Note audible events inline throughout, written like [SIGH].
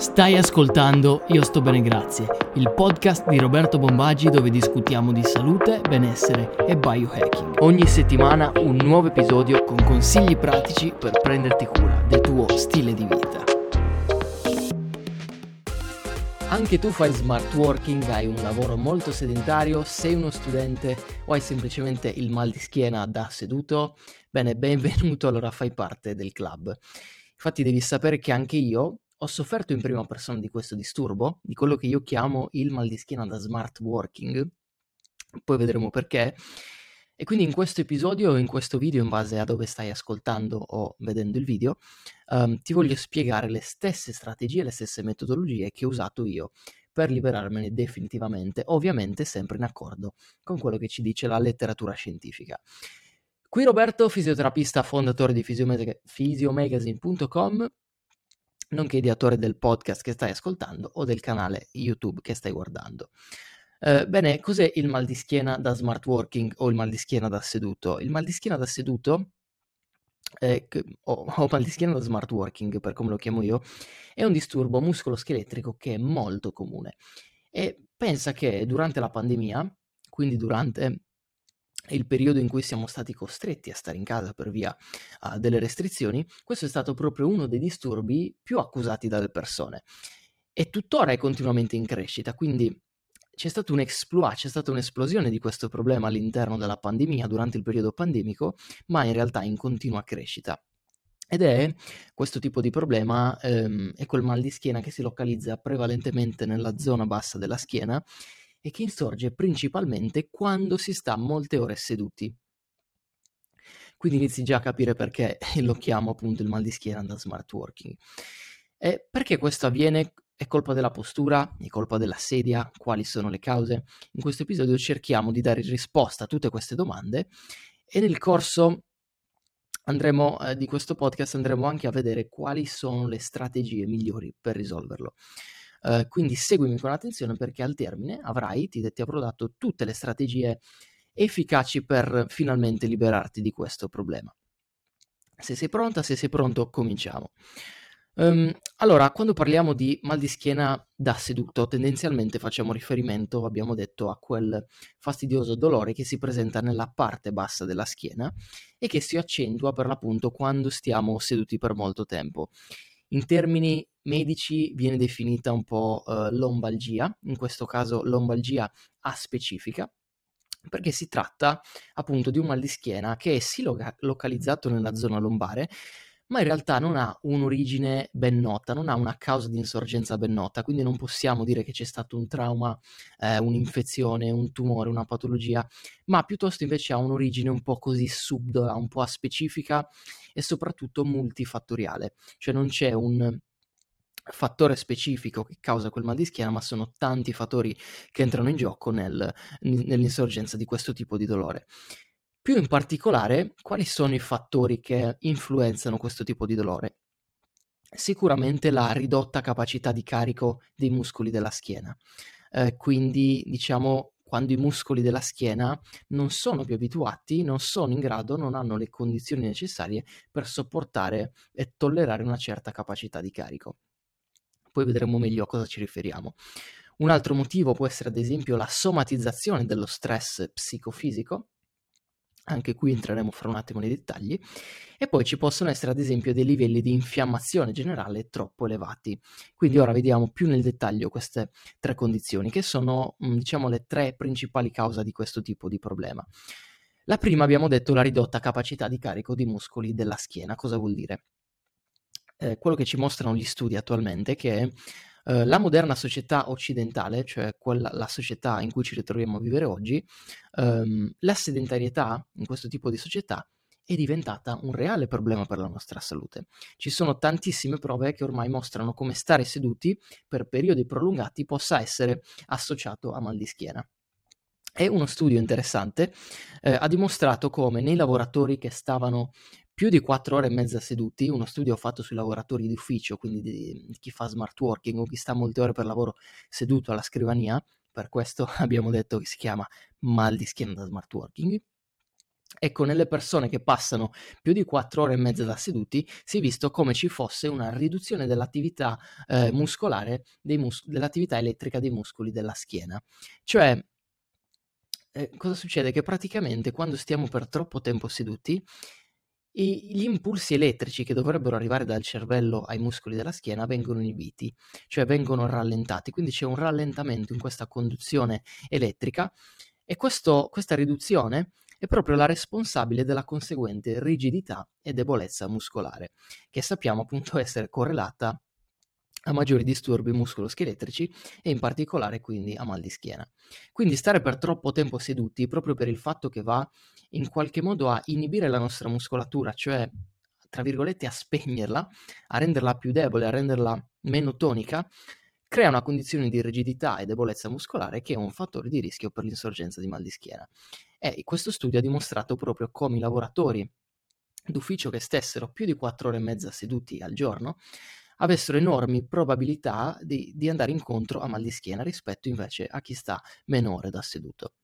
Stai ascoltando Io sto bene grazie, il podcast di Roberto Bombaggi dove discutiamo di salute, benessere e biohacking. Ogni settimana un nuovo episodio con consigli pratici per prenderti cura del tuo stile di vita. Anche tu fai smart working, hai un lavoro molto sedentario, sei uno studente o hai semplicemente il mal di schiena da seduto? Bene, benvenuto, allora fai parte del club. Infatti devi sapere che anche io ho sofferto in prima persona di questo disturbo, di quello che io chiamo il mal di schiena da smart working, poi vedremo perché. E quindi in questo episodio, in questo video, in base a dove stai ascoltando o vedendo il video, um, ti voglio spiegare le stesse strategie, le stesse metodologie che ho usato io per liberarmene definitivamente, ovviamente sempre in accordo con quello che ci dice la letteratura scientifica. Qui Roberto, fisioterapista, fondatore di fisiomagazine.com nonché ideatore del podcast che stai ascoltando o del canale YouTube che stai guardando. Uh, bene, cos'è il mal di schiena da smart working o il mal di schiena da seduto? Il mal di schiena da seduto, eh, o, [LAUGHS] o mal di schiena da smart working per come lo chiamo io, è un disturbo muscoloscheletrico che è molto comune. E pensa che durante la pandemia, quindi durante il periodo in cui siamo stati costretti a stare in casa per via uh, delle restrizioni, questo è stato proprio uno dei disturbi più accusati dalle persone. E tuttora è continuamente in crescita, quindi c'è stato un exploit, c'è stata un'esplosione di questo problema all'interno della pandemia, durante il periodo pandemico, ma in realtà in continua crescita. Ed è questo tipo di problema, ehm, è quel mal di schiena che si localizza prevalentemente nella zona bassa della schiena e che insorge principalmente quando si sta molte ore seduti. Quindi inizi già a capire perché [LAUGHS] lo chiamo appunto il mal di schiena da smart working. E perché questo avviene? È colpa della postura? È colpa della sedia? Quali sono le cause? In questo episodio cerchiamo di dare risposta a tutte queste domande e nel corso andremo, eh, di questo podcast andremo anche a vedere quali sono le strategie migliori per risolverlo. Uh, quindi seguimi con attenzione perché al termine avrai, ti, ti avrò dato tutte le strategie efficaci per finalmente liberarti di questo problema. Se sei pronta, se sei pronto, cominciamo. Um, allora, quando parliamo di mal di schiena da seduto, tendenzialmente facciamo riferimento, abbiamo detto, a quel fastidioso dolore che si presenta nella parte bassa della schiena e che si accentua per l'appunto quando stiamo seduti per molto tempo. In termini medici viene definita un po' eh, lombalgia, in questo caso lombalgia aspecifica, perché si tratta appunto di un mal di schiena che è sì loca- localizzato nella zona lombare, ma in realtà non ha un'origine ben nota, non ha una causa di insorgenza ben nota, quindi non possiamo dire che c'è stato un trauma, eh, un'infezione, un tumore, una patologia, ma piuttosto invece ha un'origine un po' così subdola, un po' aspecifica e soprattutto multifattoriale, cioè non c'è un fattore specifico che causa quel mal di schiena, ma sono tanti fattori che entrano in gioco nel, nell'insorgenza di questo tipo di dolore. Più in particolare, quali sono i fattori che influenzano questo tipo di dolore? Sicuramente la ridotta capacità di carico dei muscoli della schiena. Eh, quindi, diciamo, quando i muscoli della schiena non sono più abituati, non sono in grado, non hanno le condizioni necessarie per sopportare e tollerare una certa capacità di carico. Poi vedremo meglio a cosa ci riferiamo. Un altro motivo può essere ad esempio la somatizzazione dello stress psicofisico, anche qui entreremo fra un attimo nei dettagli, e poi ci possono essere ad esempio dei livelli di infiammazione generale troppo elevati. Quindi ora vediamo più nel dettaglio queste tre condizioni, che sono mm, diciamo le tre principali cause di questo tipo di problema. La prima abbiamo detto la ridotta capacità di carico di muscoli della schiena. Cosa vuol dire? Eh, quello che ci mostrano gli studi attualmente è che eh, la moderna società occidentale, cioè quella, la società in cui ci ritroviamo a vivere oggi, ehm, la sedentarietà in questo tipo di società è diventata un reale problema per la nostra salute. Ci sono tantissime prove che ormai mostrano come stare seduti per periodi prolungati possa essere associato a mal di schiena. E uno studio interessante eh, ha dimostrato come nei lavoratori che stavano più di 4 ore e mezza seduti, uno studio fatto sui lavoratori di ufficio, quindi di, di chi fa smart working o chi sta molte ore per lavoro seduto alla scrivania, per questo [LAUGHS] abbiamo detto che si chiama mal di schiena da smart working. Ecco, nelle persone che passano più di 4 ore e mezza da seduti si è visto come ci fosse una riduzione dell'attività eh, muscolare, mus- dell'attività elettrica dei muscoli della schiena. Cioè, eh, cosa succede? Che praticamente quando stiamo per troppo tempo seduti, i- gli impulsi elettrici che dovrebbero arrivare dal cervello ai muscoli della schiena vengono inibiti, cioè vengono rallentati, quindi c'è un rallentamento in questa conduzione elettrica e questo, questa riduzione è proprio la responsabile della conseguente rigidità e debolezza muscolare, che sappiamo appunto essere correlata a maggiori disturbi muscoloscheletrici e in particolare quindi a mal di schiena. Quindi stare per troppo tempo seduti proprio per il fatto che va in qualche modo a inibire la nostra muscolatura, cioè tra virgolette a spegnerla, a renderla più debole, a renderla meno tonica, crea una condizione di rigidità e debolezza muscolare che è un fattore di rischio per l'insorgenza di mal di schiena. E questo studio ha dimostrato proprio come i lavoratori d'ufficio che stessero più di 4 ore e mezza seduti al giorno avessero enormi probabilità di, di andare incontro a mal di schiena rispetto invece a chi sta meno ore da seduto.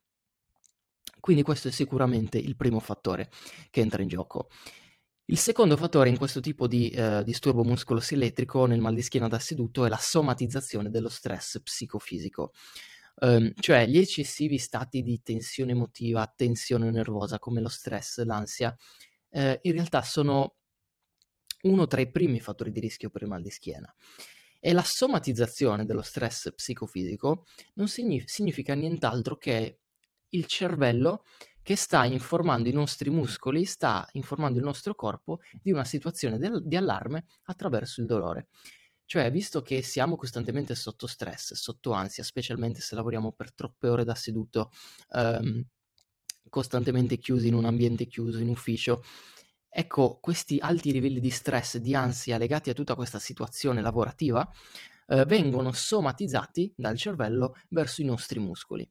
Quindi questo è sicuramente il primo fattore che entra in gioco. Il secondo fattore in questo tipo di eh, disturbo muscoloscheletrico nel mal di schiena da seduto è la somatizzazione dello stress psicofisico. Um, cioè gli eccessivi stati di tensione emotiva, tensione nervosa come lo stress, l'ansia, eh, in realtà sono uno tra i primi fattori di rischio per il mal di schiena. E la somatizzazione dello stress psicofisico non signif- significa nient'altro che il cervello che sta informando i nostri muscoli, sta informando il nostro corpo di una situazione del- di allarme attraverso il dolore. Cioè, visto che siamo costantemente sotto stress, sotto ansia, specialmente se lavoriamo per troppe ore da seduto, ehm, costantemente chiusi in un ambiente chiuso, in ufficio, ecco, questi alti livelli di stress, di ansia legati a tutta questa situazione lavorativa, eh, vengono somatizzati dal cervello verso i nostri muscoli.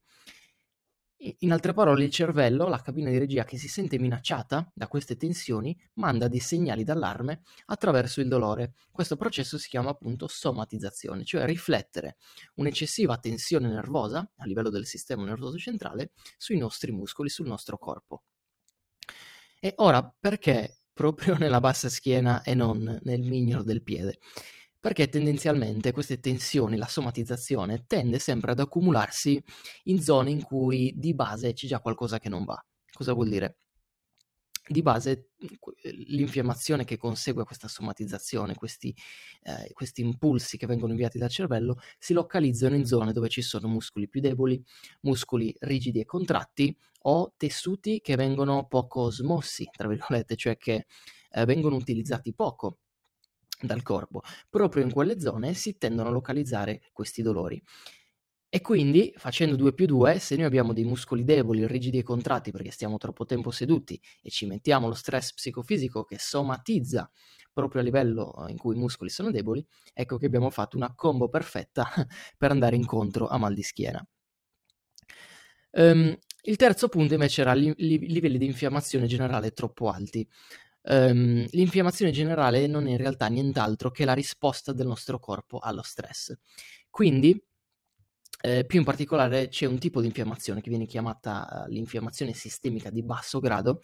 In altre parole, il cervello, la cabina di regia che si sente minacciata da queste tensioni, manda dei segnali d'allarme attraverso il dolore. Questo processo si chiama appunto somatizzazione, cioè riflettere un'eccessiva tensione nervosa a livello del sistema nervoso centrale sui nostri muscoli, sul nostro corpo. E ora perché proprio [LAUGHS] nella bassa schiena e non nel mignolo del piede? perché tendenzialmente queste tensioni, la somatizzazione, tende sempre ad accumularsi in zone in cui di base c'è già qualcosa che non va. Cosa vuol dire? Di base l'infiammazione che consegue questa somatizzazione, questi, eh, questi impulsi che vengono inviati dal cervello, si localizzano in zone dove ci sono muscoli più deboli, muscoli rigidi e contratti o tessuti che vengono poco smossi, tra virgolette, cioè che eh, vengono utilizzati poco dal corpo. Proprio in quelle zone si tendono a localizzare questi dolori. E quindi, facendo 2 più 2, se noi abbiamo dei muscoli deboli, rigidi e contratti perché stiamo troppo tempo seduti e ci mettiamo lo stress psicofisico che somatizza proprio a livello eh, in cui i muscoli sono deboli, ecco che abbiamo fatto una combo perfetta [LAUGHS] per andare incontro a mal di schiena. Um, il terzo punto invece era i livelli di infiammazione generale troppo alti ehm, l'infiammazione generale non è in realtà nient'altro che la risposta del nostro corpo allo stress. Quindi, eh, più in particolare, c'è un tipo di infiammazione che viene chiamata uh, l'infiammazione sistemica di basso grado,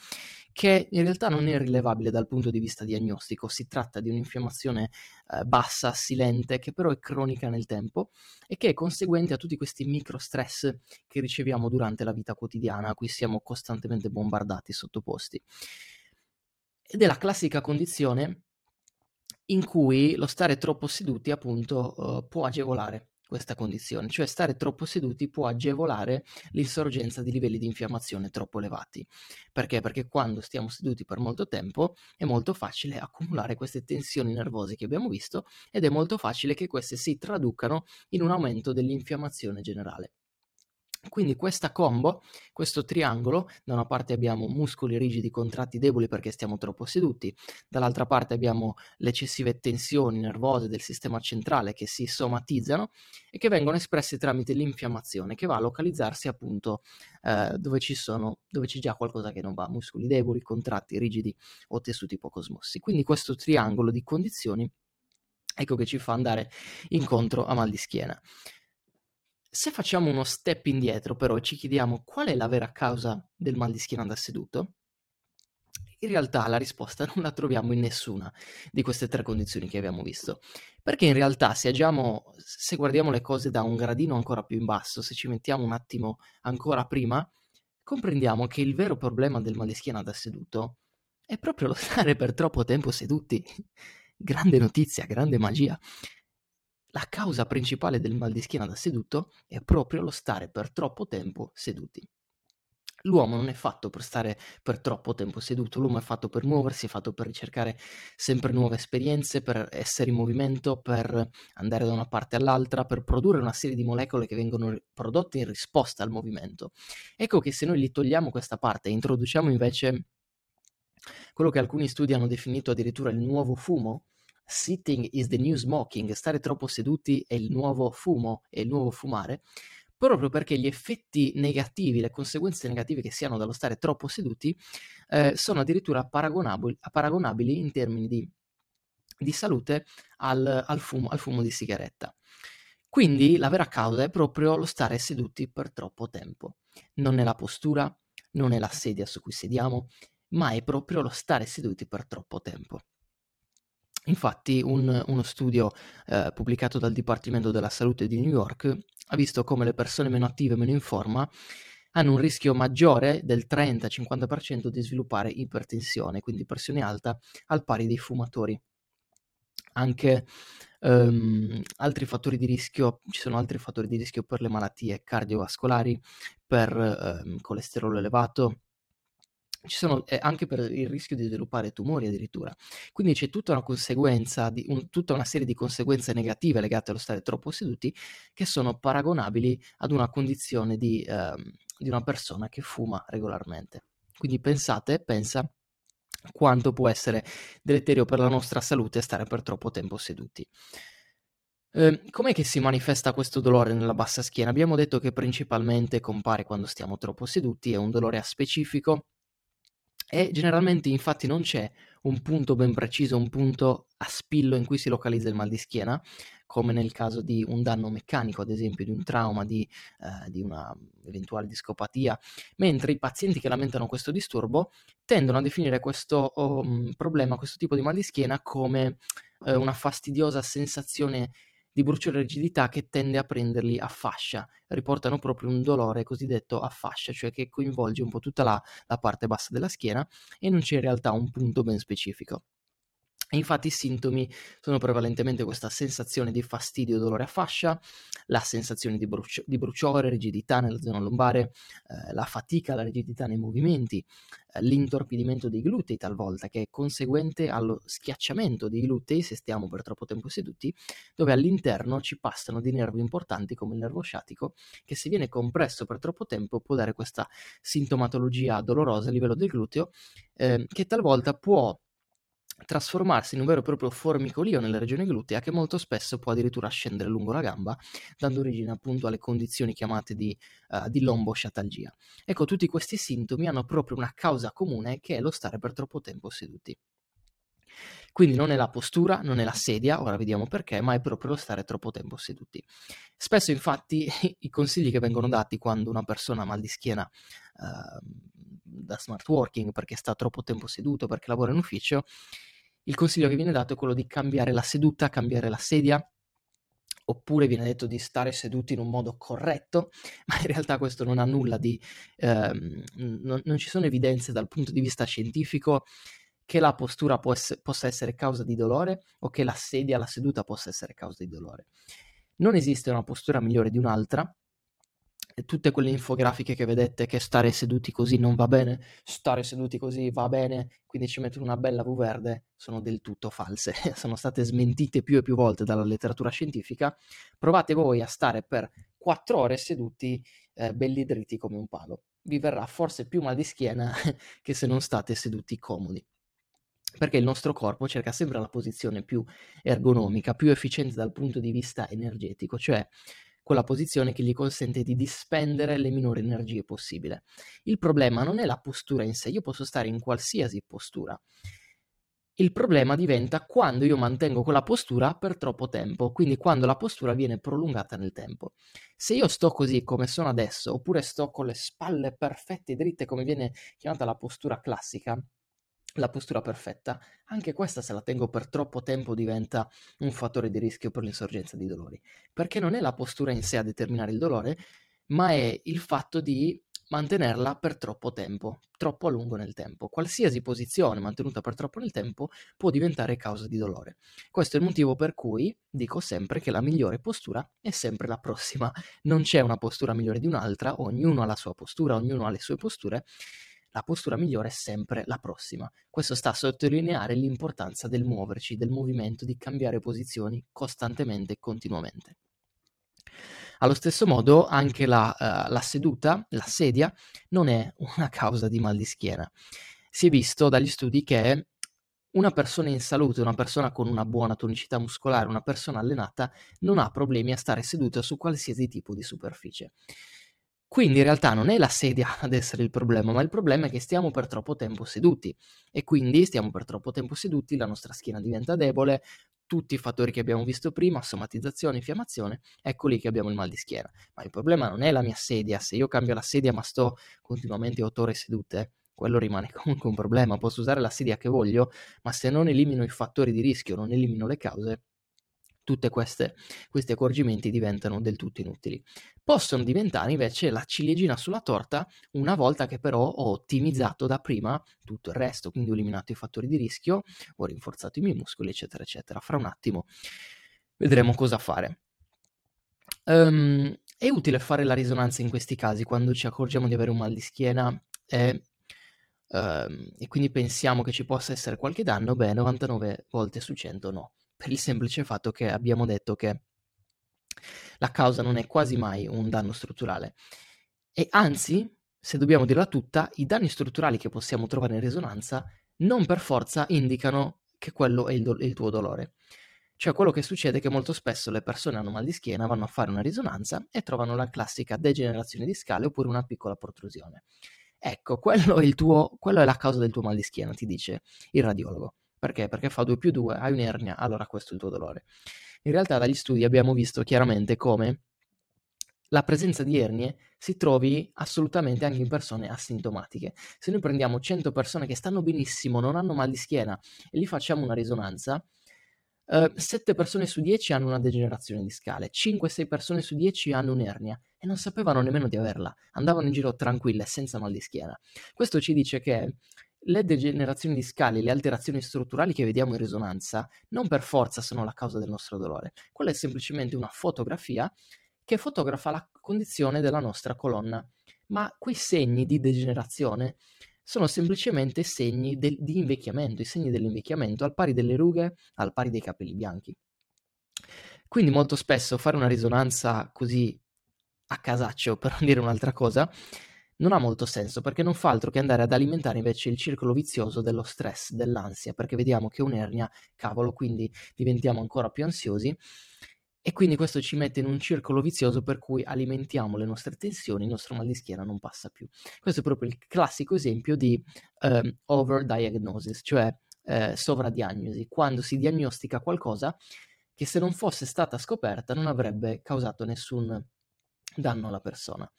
che in realtà non è rilevabile dal punto di vista diagnostico. Si tratta di un'infiammazione uh, bassa, silente, che però è cronica nel tempo e che è conseguente a tutti questi micro stress che riceviamo durante la vita quotidiana, a cui siamo costantemente bombardati, sottoposti. Ed è la classica condizione in cui lo stare troppo seduti appunto uh, può agevolare questa condizione, cioè stare troppo seduti può agevolare l'insorgenza di livelli di infiammazione troppo elevati. Perché? Perché quando stiamo seduti per molto tempo è molto facile accumulare queste tensioni nervose che abbiamo visto ed è molto facile che queste si traducano in un aumento dell'infiammazione generale. Quindi questa combo, questo triangolo, da una parte abbiamo muscoli rigidi contratti deboli perché stiamo troppo seduti, dall'altra parte abbiamo le eccessive tensioni nervose del sistema centrale che si somatizzano e che vengono espresse tramite l'infiammazione che va a localizzarsi appunto eh, dove, ci sono, dove c'è già qualcosa che non va, muscoli deboli, contratti, rigidi o tessuti poco smossi. Quindi questo triangolo di condizioni ecco che ci fa andare incontro a mal di schiena. Se facciamo uno step indietro però e ci chiediamo qual è la vera causa del mal di schiena da seduto, In realtà la risposta [LAUGHS] non la troviamo in nessuna di queste tre condizioni che abbiamo visto, perché in realtà se agiamo, se guardiamo le cose da un gradino ancora più in basso, se ci mettiamo un attimo ancora prima, comprendiamo che il vero problema del mal di schiena da seduto è proprio lo stare per troppo tempo seduti. [LAUGHS] grande notizia, grande magia. La causa principale del mal di schiena da seduto è proprio lo stare per troppo tempo seduti. L'uomo non è fatto per stare per troppo tempo seduto, l'uomo è fatto per muoversi, è fatto per ricercare sempre nuove esperienze, per essere in movimento, per andare da una parte all'altra, per produrre una serie di molecole che vengono prodotte in risposta al movimento. Ecco che se noi gli togliamo questa parte e introduciamo invece quello che alcuni studi hanno definito addirittura il nuovo fumo, sitting is the new smoking, stare troppo seduti è il nuovo fumo, è il nuovo fumare, proprio perché gli effetti negativi, le conseguenze negative che si hanno dallo stare troppo seduti, eh, sono addirittura paragonabili, paragonabili in termini di, di salute al, al, fumo, al fumo di sigaretta. Quindi la vera causa è proprio lo stare seduti per troppo tempo. Non è la postura, non è la sedia su cui sediamo, ma è proprio lo stare seduti per troppo tempo. Infatti un, uno studio eh, pubblicato dal Dipartimento della Salute di New York ha visto come le persone meno attive, meno in forma, hanno un rischio maggiore del 30-50% di sviluppare ipertensione, quindi pressione alta, al pari dei fumatori. Anche um, altri fattori di rischio, ci sono altri fattori di rischio per le malattie cardiovascolari, per um, colesterolo elevato, ci sono eh, anche per il rischio di sviluppare tumori addirittura. Quindi c'è tutta una conseguenza, di, un, tutta una serie di conseguenze negative legate allo stare troppo seduti che sono paragonabili ad una condizione di, ehm, di una persona che fuma regolarmente. Quindi pensate, pensa quanto può essere deleterio per la nostra salute stare per troppo tempo seduti. Eh, com'è che si manifesta questo dolore nella bassa schiena? Abbiamo detto che principalmente compare quando stiamo troppo seduti, è un dolore aspecifico e generalmente infatti non c'è un punto ben preciso, un punto a spillo in cui si localizza il mal di schiena, come nel caso di un danno meccanico, ad esempio di un trauma, di, eh, di una eventuale discopatia, mentre i pazienti che lamentano questo disturbo tendono a definire questo oh, problema, questo tipo di mal di schiena come eh, una fastidiosa sensazione di bruciore rigidità che tende a prenderli a fascia, riportano proprio un dolore cosiddetto a fascia, cioè che coinvolge un po' tutta la, la parte bassa della schiena e non c'è in realtà un punto ben specifico. Infatti i sintomi sono prevalentemente questa sensazione di fastidio e dolore a fascia, la sensazione di, bruci- di bruciore, rigidità nella zona lombare, eh, la fatica, la rigidità nei movimenti, eh, l'intorpidimento dei glutei talvolta, che è conseguente allo schiacciamento dei glutei se stiamo per troppo tempo seduti, dove all'interno ci passano dei nervi importanti come il nervo sciatico, che se viene compresso per troppo tempo può dare questa sintomatologia dolorosa a livello del gluteo, eh, che talvolta può trasformarsi in un vero e proprio formicolio nella regione glutea che molto spesso può addirittura scendere lungo la gamba, dando origine appunto alle condizioni chiamate di, uh, di lombosciatalgia. Ecco, tutti questi sintomi hanno proprio una causa comune che è lo stare per troppo tempo seduti. Quindi non è la postura, non è la sedia, ora vediamo perché, ma è proprio lo stare troppo tempo seduti. Spesso infatti [LAUGHS] i consigli che vengono dati quando una persona ha mal di schiena uh, da smart working perché sta troppo tempo seduto, perché lavora in ufficio, il consiglio che viene dato è quello di cambiare la seduta, cambiare la sedia, oppure viene detto di stare seduti in un modo corretto, [LAUGHS] ma in realtà questo non ha nulla di... Ehm, non, non, ci sono evidenze dal punto di vista scientifico che la postura ess- possa essere causa di dolore o che la sedia, la seduta possa essere causa di dolore. Non esiste una postura migliore di un'altra, tutte quelle infografiche che vedete che stare seduti così non va bene, stare seduti così va bene, quindi ci mettono una bella V verde, sono del tutto false, [LAUGHS] sono state smentite più e più volte dalla letteratura scientifica. Provate voi a stare per quattro ore seduti eh, belli dritti come un palo. Vi verrà forse più mal di schiena [LAUGHS] che se non state seduti comodi perché il nostro corpo cerca sempre la posizione più ergonomica, più efficiente dal punto di vista energetico, cioè quella posizione che gli consente di dispendere le minori energie possibile. Il problema non è la postura in sé, io posso stare in qualsiasi postura. Il problema diventa quando io mantengo quella postura per troppo tempo, quindi quando la postura viene prolungata nel tempo. Se io sto così come sono adesso, oppure sto con le spalle perfette e dritte come viene chiamata la postura classica, la postura perfetta, anche questa se la tengo per troppo tempo diventa un fattore di rischio per l'insorgenza di dolori, perché non è la postura in sé a determinare il dolore, ma è il fatto di mantenerla per troppo tempo, troppo a lungo nel tempo. Qualsiasi posizione mantenuta per troppo nel tempo può diventare causa di dolore. Questo è il motivo per cui dico sempre che la migliore postura è sempre la prossima. Non c'è una postura migliore di un'altra, ognuno ha la sua postura, ognuno ha le sue posture la postura migliore è sempre la prossima. Questo sta a sottolineare l'importanza del muoverci, del movimento, di cambiare posizioni costantemente e continuamente. Allo stesso modo anche la, uh, la seduta, la sedia, non è una causa di mal di schiena. Si è visto dagli studi che una persona in salute, una persona con una buona tonicità muscolare, una persona allenata, non ha problemi a stare seduta su qualsiasi tipo di superficie. Quindi in realtà non è la sedia [LAUGHS] ad essere il problema, ma il problema è che stiamo per troppo tempo seduti e quindi stiamo per troppo tempo seduti, la nostra schiena diventa debole, tutti i fattori che abbiamo visto prima, somatizzazione, infiammazione, ecco lì che abbiamo il mal di schiena. Ma il problema non è la mia sedia, se io cambio la sedia ma sto continuamente 8 ore sedute, quello rimane [LAUGHS] comunque un problema, posso usare la sedia che voglio, ma se non elimino i fattori di rischio, non elimino le cause, tutti questi accorgimenti diventano del tutto inutili. Possono diventare invece la ciliegina sulla torta una volta che però ho ottimizzato da prima tutto il resto, quindi ho eliminato i fattori di rischio, ho rinforzato i miei muscoli, eccetera, eccetera. Fra un attimo vedremo cosa fare. Um, è utile fare la risonanza in questi casi quando ci accorgiamo di avere un mal di schiena e, um, e quindi pensiamo che ci possa essere qualche danno? Beh, 99 volte su 100 no per il semplice fatto che abbiamo detto che la causa non è quasi mai un danno strutturale. E anzi, se dobbiamo dirla tutta, i danni strutturali che possiamo trovare in risonanza non per forza indicano che quello è il, do- il tuo dolore. Cioè quello che succede è che molto spesso le persone hanno mal di schiena, vanno a fare una risonanza e trovano la classica degenerazione di scale oppure una piccola protrusione. Ecco, quello è, tuo, quello è la causa del tuo mal di schiena, ti dice il radiologo. Perché? Perché fa 2 più 2, hai un'ernia, allora questo è il tuo dolore. In realtà dagli studi abbiamo visto chiaramente come la presenza di ernie si trovi assolutamente anche in persone asintomatiche. Se noi prendiamo 100 persone che stanno benissimo, non hanno mal di schiena e gli facciamo una risonanza, eh, 7 persone su 10 hanno una degenerazione di scale, 5-6 persone su 10 hanno un'ernia e non sapevano nemmeno di averla, andavano in giro tranquille, senza mal di schiena. Questo ci dice che le degenerazioni di scale, le alterazioni strutturali che vediamo in risonanza, non per forza sono la causa del nostro dolore. Quella è semplicemente una fotografia che fotografa la condizione della nostra colonna. Ma quei segni di degenerazione sono semplicemente segni del, di invecchiamento, i segni dell'invecchiamento, al pari delle rughe, al pari dei capelli bianchi. Quindi molto spesso fare una risonanza così a casaccio, [LAUGHS] per non dire un'altra cosa, non ha molto senso perché non fa altro che andare ad alimentare invece il circolo vizioso dello stress, dell'ansia, perché vediamo che un'ernia, cavolo, quindi diventiamo ancora più ansiosi e quindi questo ci mette in un circolo vizioso per cui alimentiamo le nostre tensioni, il nostro mal di schiena non passa più. Questo è proprio il classico esempio di um, overdiagnosis, cioè eh, sovradiagnosi, quando si diagnostica qualcosa che se non fosse stata scoperta non avrebbe causato nessun danno alla persona.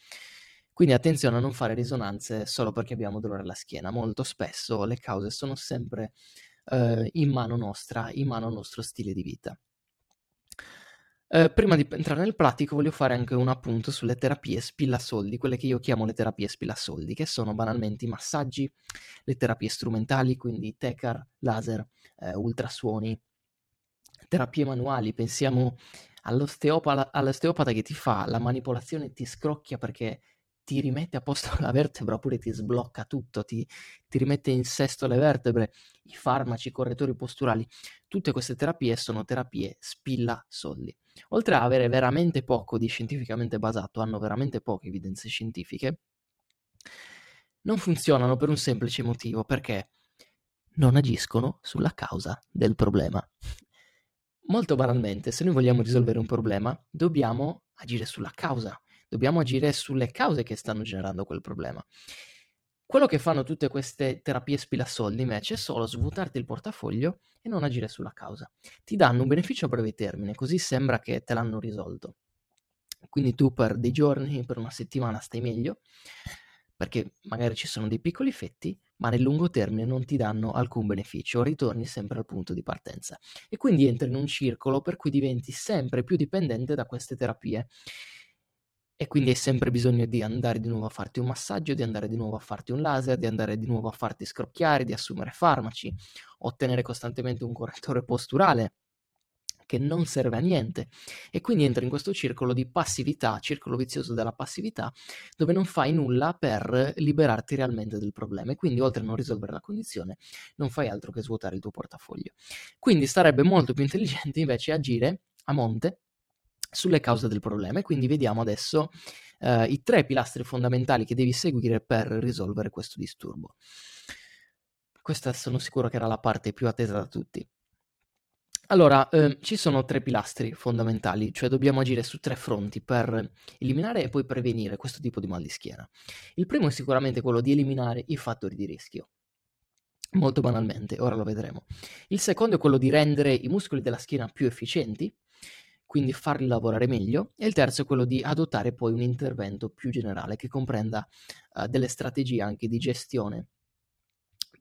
Quindi attenzione a non fare risonanze solo perché abbiamo dolore alla schiena. Molto spesso le cause sono sempre eh, in mano nostra, in mano al nostro stile di vita. Eh, prima di entrare nel pratico voglio fare anche un appunto sulle terapie spillasoldi, quelle che io chiamo le terapie spillasoldi, che sono banalmente i massaggi, le terapie strumentali, quindi tecar, laser, eh, ultrasuoni, terapie manuali, pensiamo all'osteopata, all'osteopata che ti fa la manipolazione e ti scrocchia perché ti rimette a posto [LAUGHS] la vertebra oppure ti sblocca tutto, ti, ti, rimette in sesto le vertebre, i farmaci, i correttori posturali. Tutte queste terapie sono terapie spilla soldi. Oltre a avere veramente poco di scientificamente basato, hanno veramente poche evidenze scientifiche, non funzionano per un semplice motivo, perché non agiscono sulla causa del problema. Molto banalmente, se noi vogliamo risolvere un problema, dobbiamo agire sulla causa dobbiamo agire sulle cause che stanno generando quel problema. Quello che fanno tutte queste terapie spilasoldi invece è solo svuotarti il portafoglio e non agire sulla causa. Ti danno un beneficio a breve termine, così sembra che te l'hanno risolto. Quindi tu per dei giorni, per una settimana stai meglio, perché magari ci sono dei piccoli effetti, ma nel lungo termine non ti danno alcun beneficio, ritorni sempre al punto di partenza. E quindi entri in un circolo per cui diventi sempre più dipendente da queste terapie. E quindi hai sempre bisogno di andare di nuovo a farti un massaggio, di andare di nuovo a farti un laser, di andare di nuovo a farti scrocchiare, di assumere farmaci, ottenere costantemente un correttore posturale che non serve a niente. E quindi entri in questo circolo di passività, circolo vizioso della passività, dove non fai nulla per liberarti realmente del problema. E quindi oltre a non risolvere la condizione non fai altro che svuotare il tuo portafoglio. Quindi sarebbe molto più intelligente invece agire a monte sulle cause del problema e quindi vediamo adesso uh, i tre pilastri fondamentali che devi seguire per risolvere questo disturbo. Questa sono sicuro che era la parte più attesa da tutti. Allora, eh, ci sono tre pilastri fondamentali, cioè dobbiamo agire su tre fronti per eliminare e poi prevenire questo tipo di mal di schiena. Il primo è sicuramente quello di eliminare i fattori di rischio. Molto banalmente, ora lo vedremo. Il secondo è quello di rendere i muscoli della schiena più efficienti, quindi farli lavorare meglio. E il terzo è quello di adottare poi un intervento più generale che comprenda uh, delle strategie anche di gestione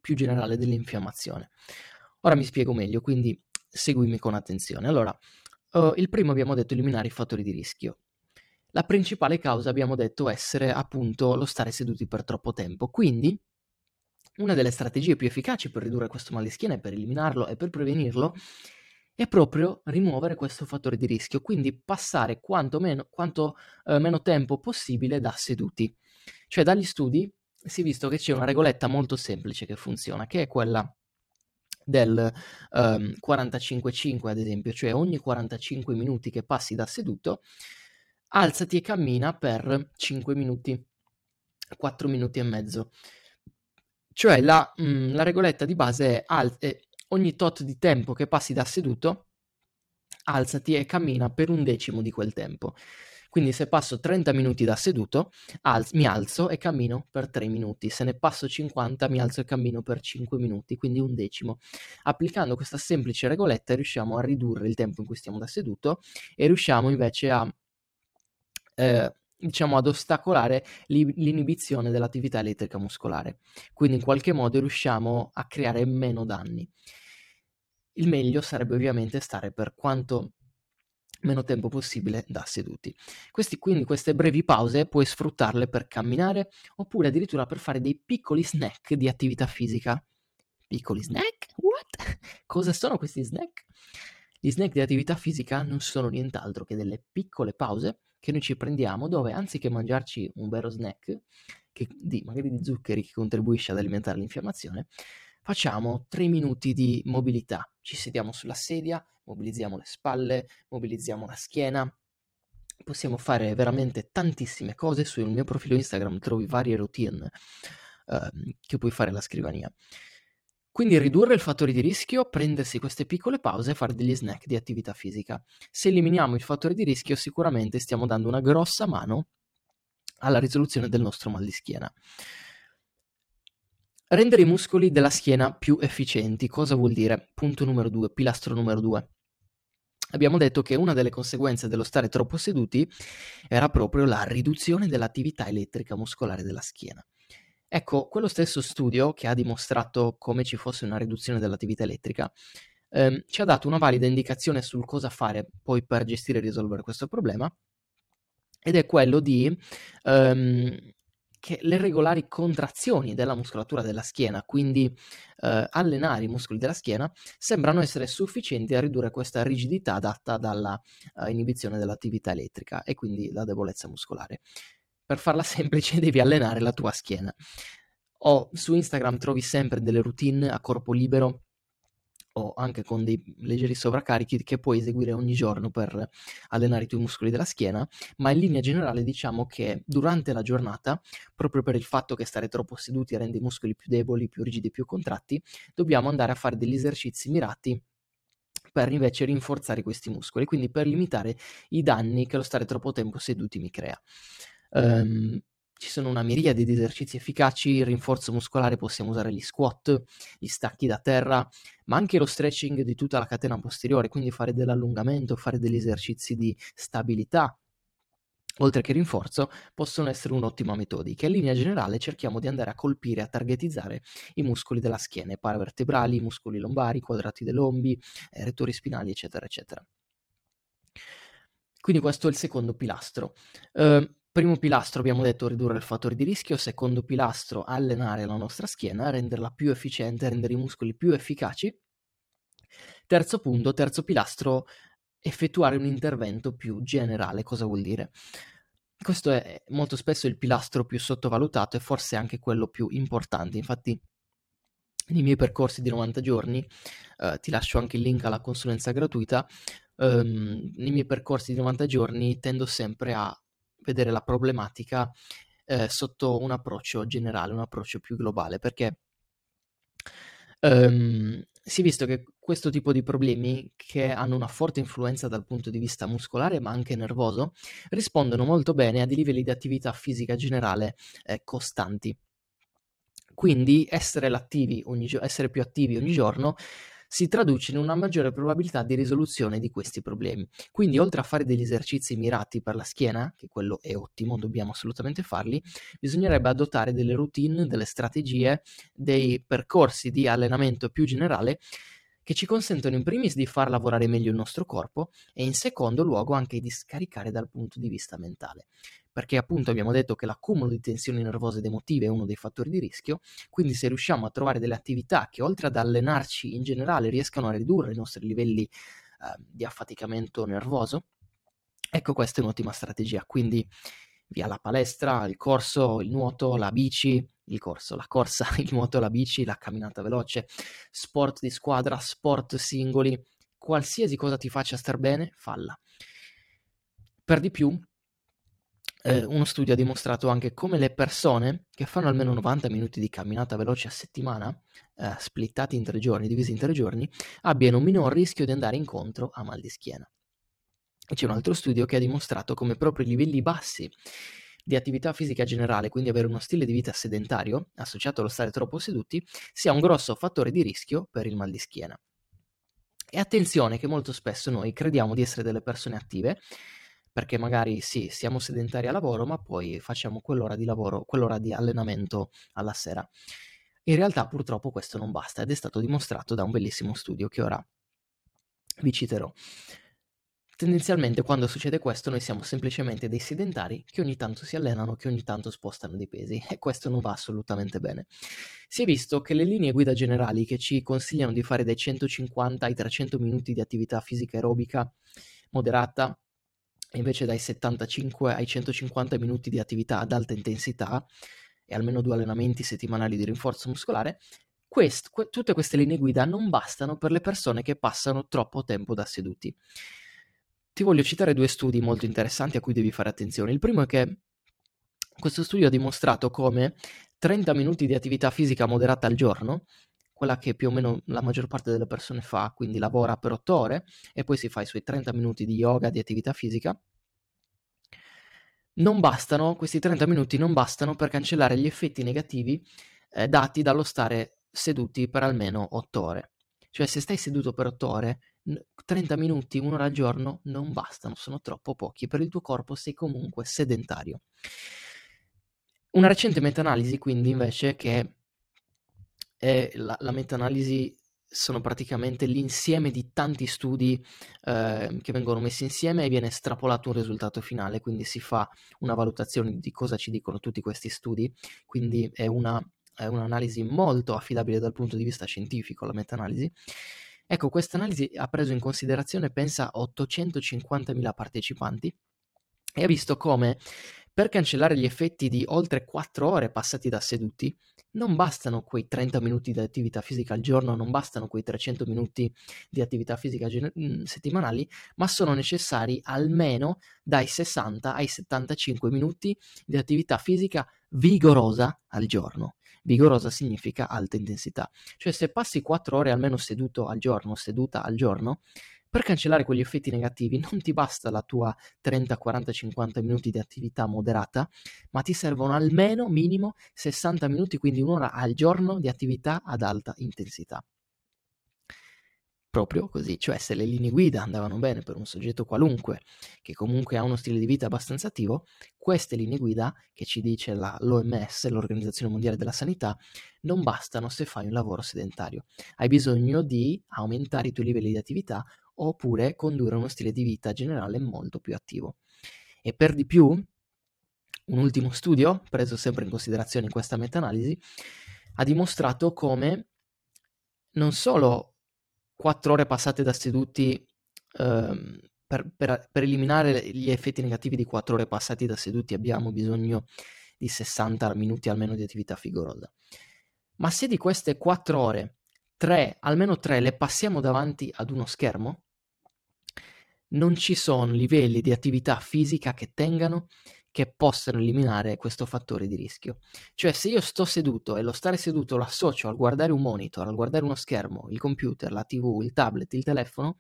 più generale dell'infiammazione. Ora mi spiego meglio, quindi seguimi con attenzione. Allora, uh, il primo abbiamo detto eliminare i fattori di rischio. La principale causa abbiamo detto essere appunto lo stare seduti per troppo tempo. Quindi, una delle strategie più efficaci per ridurre questo mal di schiena e per eliminarlo e per prevenirlo è proprio rimuovere questo fattore di rischio, quindi passare quanto meno, quanto, eh, meno tempo possibile da seduti. Cioè dagli studi si è visto che c'è una regoletta molto semplice che funziona, che è quella del um, 45-5 ad esempio, cioè ogni 45 minuti che passi da seduto, alzati e cammina per 5 minuti, 4 minuti e mezzo. Cioè la, mh, mm, la regoletta di base è, al- è ogni tot di tempo che passi da seduto, alzati e cammina per un decimo di quel tempo. Quindi se passo 30 minuti da seduto, alz- mi alzo e cammino per 3 minuti. Se ne passo 50, mi alzo e cammino per 5 minuti, quindi un decimo. Applicando questa semplice regoletta riusciamo a ridurre il tempo in cui stiamo da seduto e riusciamo invece a... Eh, diciamo ad ostacolare l'inibizione dell'attività elettrica muscolare. Quindi in qualche modo riusciamo a creare meno danni. Il meglio sarebbe ovviamente stare per quanto meno tempo possibile da seduti. Questi, quindi queste brevi pause puoi sfruttarle per camminare oppure addirittura per fare dei piccoli snack di attività fisica. Piccoli snack? What? [LAUGHS] Cosa sono questi snack? Gli snack di attività fisica non sono nient'altro che delle piccole pause che noi ci prendiamo dove anziché mangiarci un vero snack, che di, magari di zuccheri che contribuisce ad alimentare l'infiammazione, facciamo 3 minuti di mobilità. Ci sediamo sulla sedia, mobilizziamo le spalle, mobilizziamo la schiena. Possiamo fare veramente tantissime cose. Sul mio profilo Instagram trovi varie routine uh, che puoi fare alla scrivania. Quindi ridurre il fattore di rischio, prendersi queste piccole pause e fare degli snack di attività fisica. Se eliminiamo il fattore di rischio, sicuramente stiamo dando una grossa mano alla risoluzione del nostro mal di schiena. Rendere i muscoli della schiena più efficienti. Cosa vuol dire? Punto numero due, pilastro numero due. Abbiamo detto che una delle conseguenze dello stare troppo seduti era proprio la riduzione dell'attività elettrica muscolare della schiena. Ecco, quello stesso studio che ha dimostrato come ci fosse una riduzione dell'attività elettrica ehm, ci ha dato una valida indicazione sul cosa fare poi per gestire e risolvere questo problema ed è quello di ehm, che le regolari contrazioni della muscolatura della schiena, quindi eh, allenare i muscoli della schiena, sembrano essere sufficienti a ridurre questa rigidità data dalla uh, inibizione dell'attività elettrica e quindi la debolezza muscolare. Per farla [LAUGHS] semplice devi allenare la tua schiena. O su Instagram trovi sempre delle routine a corpo libero o anche con dei leggeri sovraccarichi che puoi eseguire ogni giorno per allenare i tuoi muscoli della schiena, ma in linea generale diciamo che durante la giornata, proprio per il fatto che stare troppo seduti rende i muscoli più deboli, più rigidi, più contratti, dobbiamo andare a fare degli esercizi mirati per invece rinforzare questi muscoli, quindi per limitare i danni che lo stare troppo tempo seduti mi crea. Um, ci sono una miriade di esercizi efficaci, il rinforzo muscolare possiamo usare gli squat, gli stacchi da terra, ma anche lo stretching di tutta la catena posteriore, quindi fare dell'allungamento, fare degli esercizi di stabilità, oltre che rinforzo, possono essere un'ottima metodica. In linea generale cerchiamo di andare a colpire, a targetizzare i muscoli della schiena, i paravertebrali, i muscoli lombari, i quadrati dei lombi, eh, rettori spinali, eccetera, eccetera. Quindi questo è il secondo pilastro. Uh, primo pilastro abbiamo detto ridurre il fattore di rischio, secondo pilastro allenare la nostra schiena, renderla più efficiente, rendere i muscoli più efficaci. Terzo punto, terzo pilastro, effettuare un intervento più generale. Cosa vuol dire? Questo è molto spesso il pilastro più sottovalutato e forse anche quello più importante. Infatti, nei miei percorsi di 90 giorni, eh, ti lascio anche il link alla consulenza gratuita, ehm, nei miei percorsi di 90 giorni tendo sempre a vedere la problematica eh, sotto un approccio generale, un approccio più globale, perché ehm, si è visto che questo tipo di problemi, che hanno una forte influenza dal punto di vista muscolare ma anche nervoso, rispondono molto bene a dei livelli di attività fisica generale eh, costanti. Quindi essere, essere più attivi ogni giorno si traduce in una maggiore probabilità di risoluzione di questi problemi. Quindi, oltre a fare degli esercizi mirati per la schiena, che quello è ottimo, dobbiamo assolutamente farli, bisognerebbe adottare delle routine, delle strategie, dei percorsi di allenamento più generale che ci consentono in primis di far lavorare meglio il nostro corpo e in secondo luogo anche di scaricare dal punto di vista mentale. Perché appunto abbiamo detto che l'accumulo di tensioni nervose ed emotive è uno dei fattori di rischio, quindi se riusciamo a trovare delle attività che oltre ad allenarci in generale riescano a ridurre i nostri livelli eh, di affaticamento nervoso, ecco questa è un'ottima strategia, quindi via la palestra, il corso, il nuoto, la bici, il corso, la corsa, [LAUGHS] il nuoto, la bici, la camminata veloce, sport di squadra, sport singoli, qualsiasi cosa ti faccia star bene, falla. Per di più, eh, uno studio ha dimostrato anche come le persone che fanno almeno 90 minuti di camminata veloce a settimana, eh, splittati in tre giorni, divisi in tre giorni, abbiano un minor rischio di andare incontro a mal di schiena. E c'è un altro studio che ha dimostrato come proprio i livelli bassi di attività fisica generale, quindi avere uno stile di vita sedentario, associato allo stare troppo seduti, sia un grosso fattore di rischio per il mal di schiena. E attenzione che molto spesso noi crediamo di essere delle persone attive, perché magari sì, siamo sedentari a lavoro, ma poi facciamo quell'ora di lavoro, quell'ora di allenamento alla sera. In realtà purtroppo questo non basta ed è stato dimostrato da un bellissimo studio che ora vi citerò. Tendenzialmente quando succede questo noi siamo semplicemente dei sedentari che ogni tanto si allenano, che ogni tanto spostano dei pesi e questo non va assolutamente bene. Si è visto che le linee guida generali che ci consigliano di fare dai 150 ai 300 minuti di attività fisica aerobica moderata invece dai 75 ai 150 minuti di attività ad alta intensità e almeno due allenamenti settimanali di rinforzo muscolare, quest, que, tutte queste linee guida non bastano per le persone che passano troppo tempo da seduti. Ti voglio citare due studi molto interessanti a cui devi fare attenzione. Il primo è che questo studio ha dimostrato come 30 minuti di attività fisica moderata al giorno quella che più o meno la maggior parte delle persone fa, quindi lavora per 8 ore e poi si fa i suoi 30 minuti di yoga, di attività fisica, non bastano, questi 30 minuti non bastano per cancellare gli effetti negativi eh, dati dallo stare seduti per almeno 8 ore. Cioè se stai seduto per 8 ore, 30 minuti, un'ora al giorno non bastano, sono troppo pochi. Per il tuo corpo sei comunque sedentario. Una recente meta-analisi, quindi, invece, che e la, la meta-analisi sono praticamente l'insieme di tanti studi eh, che vengono messi insieme e viene estrapolato un risultato finale, quindi si fa una valutazione di cosa ci dicono tutti questi studi, quindi è, una, è un'analisi molto affidabile dal punto di vista scientifico, la meta-analisi. Ecco, questa analisi ha preso in considerazione, pensa, 850.000 partecipanti e ha visto come per cancellare gli effetti di oltre 4 ore passati da seduti, non bastano quei 30 minuti di attività fisica al giorno, non bastano quei 300 minuti di attività fisica gen- mm, settimanali, ma sono necessari almeno dai 60 ai 75 minuti di attività fisica vigorosa al giorno. Vigorosa significa alta intensità. Cioè se passi 4 ore almeno seduto al giorno, seduta al giorno, per cancellare quegli effetti negativi non ti basta la tua 30, 40, 50 minuti di attività moderata, ma ti servono almeno minimo 60 minuti, quindi un'ora al giorno di attività ad alta intensità. Proprio così, cioè se le linee guida andavano bene per un soggetto qualunque che comunque ha uno stile di vita abbastanza attivo, queste linee guida che ci dice la, l'OMS, l'Organizzazione Mondiale della Sanità, non bastano se fai un lavoro sedentario. Hai bisogno di aumentare i tuoi livelli di attività oppure condurre uno stile di vita generale molto più attivo. E per di più, un ultimo studio, preso sempre in considerazione in questa meta-analisi, ha dimostrato come non solo quattro ore passate da seduti ehm, per, per, per, eliminare gli effetti negativi di quattro ore passate da seduti abbiamo bisogno di 60 minuti almeno di attività figorosa. Ma se di queste quattro ore, tre, almeno tre, le passiamo davanti ad uno schermo, non ci sono livelli di attività fisica che tengano che possano eliminare questo fattore di rischio. Cioè se io sto seduto e lo stare seduto lo associo al guardare un monitor, al guardare uno schermo, il computer, la tv, il tablet, il telefono,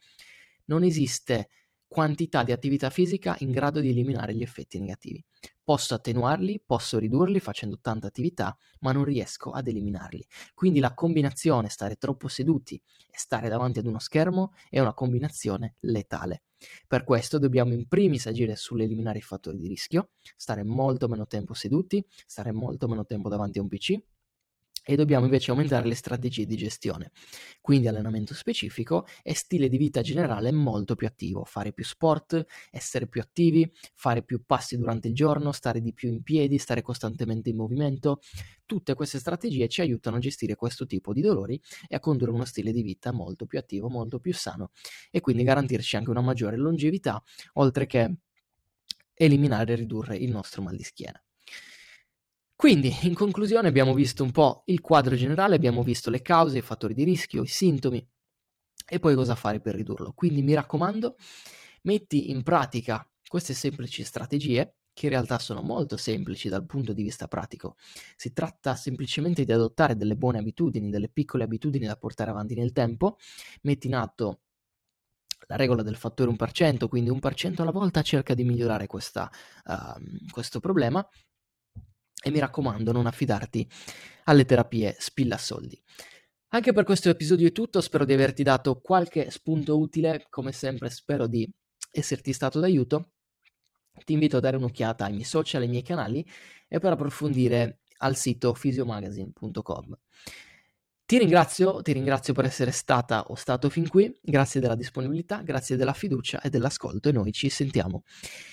non esiste quantità di attività fisica in grado di eliminare gli effetti negativi. Posso attenuarli, posso ridurli facendo tanta attività, ma non riesco ad eliminarli. Quindi la combinazione stare troppo seduti e stare davanti ad uno schermo è una combinazione letale. Per questo dobbiamo in primis agire sull'eliminare i fattori di rischio, stare molto meno tempo seduti, stare molto meno tempo davanti a un PC e dobbiamo invece aumentare le strategie di gestione. Quindi allenamento specifico e stile di vita generale molto più attivo, fare più sport, essere più attivi, fare più passi durante il giorno, stare di più in piedi, stare costantemente in movimento. Tutte queste strategie ci aiutano a gestire questo tipo di dolori e a condurre uno stile di vita molto più attivo, molto più sano e quindi garantirci anche una maggiore longevità, oltre che eliminare e ridurre il nostro mal di schiena. Quindi, in conclusione, abbiamo visto un po' il quadro generale, abbiamo visto le cause, i fattori di rischio, i sintomi e poi cosa fare per ridurlo. Quindi mi raccomando, metti in pratica queste semplici strategie che in realtà sono molto semplici dal punto di vista pratico. Si tratta semplicemente di adottare delle buone abitudini, delle piccole abitudini da portare avanti nel tempo. Metti in atto la regola del fattore 1%, quindi 1% alla volta cerca di migliorare questa, uh, questo problema e mi raccomando, non affidarti alle terapie spilla soldi. Anche per questo episodio è tutto, spero di averti dato qualche spunto utile, come sempre spero di esserti stato d'aiuto. Ti invito a dare un'occhiata ai miei social, ai miei canali e per approfondire al sito fisiomagazine.com. Ti ringrazio, ti ringrazio per essere stata o stato fin qui, grazie della disponibilità, grazie della fiducia e dell'ascolto e noi ci sentiamo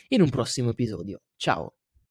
in un prossimo episodio. Ciao!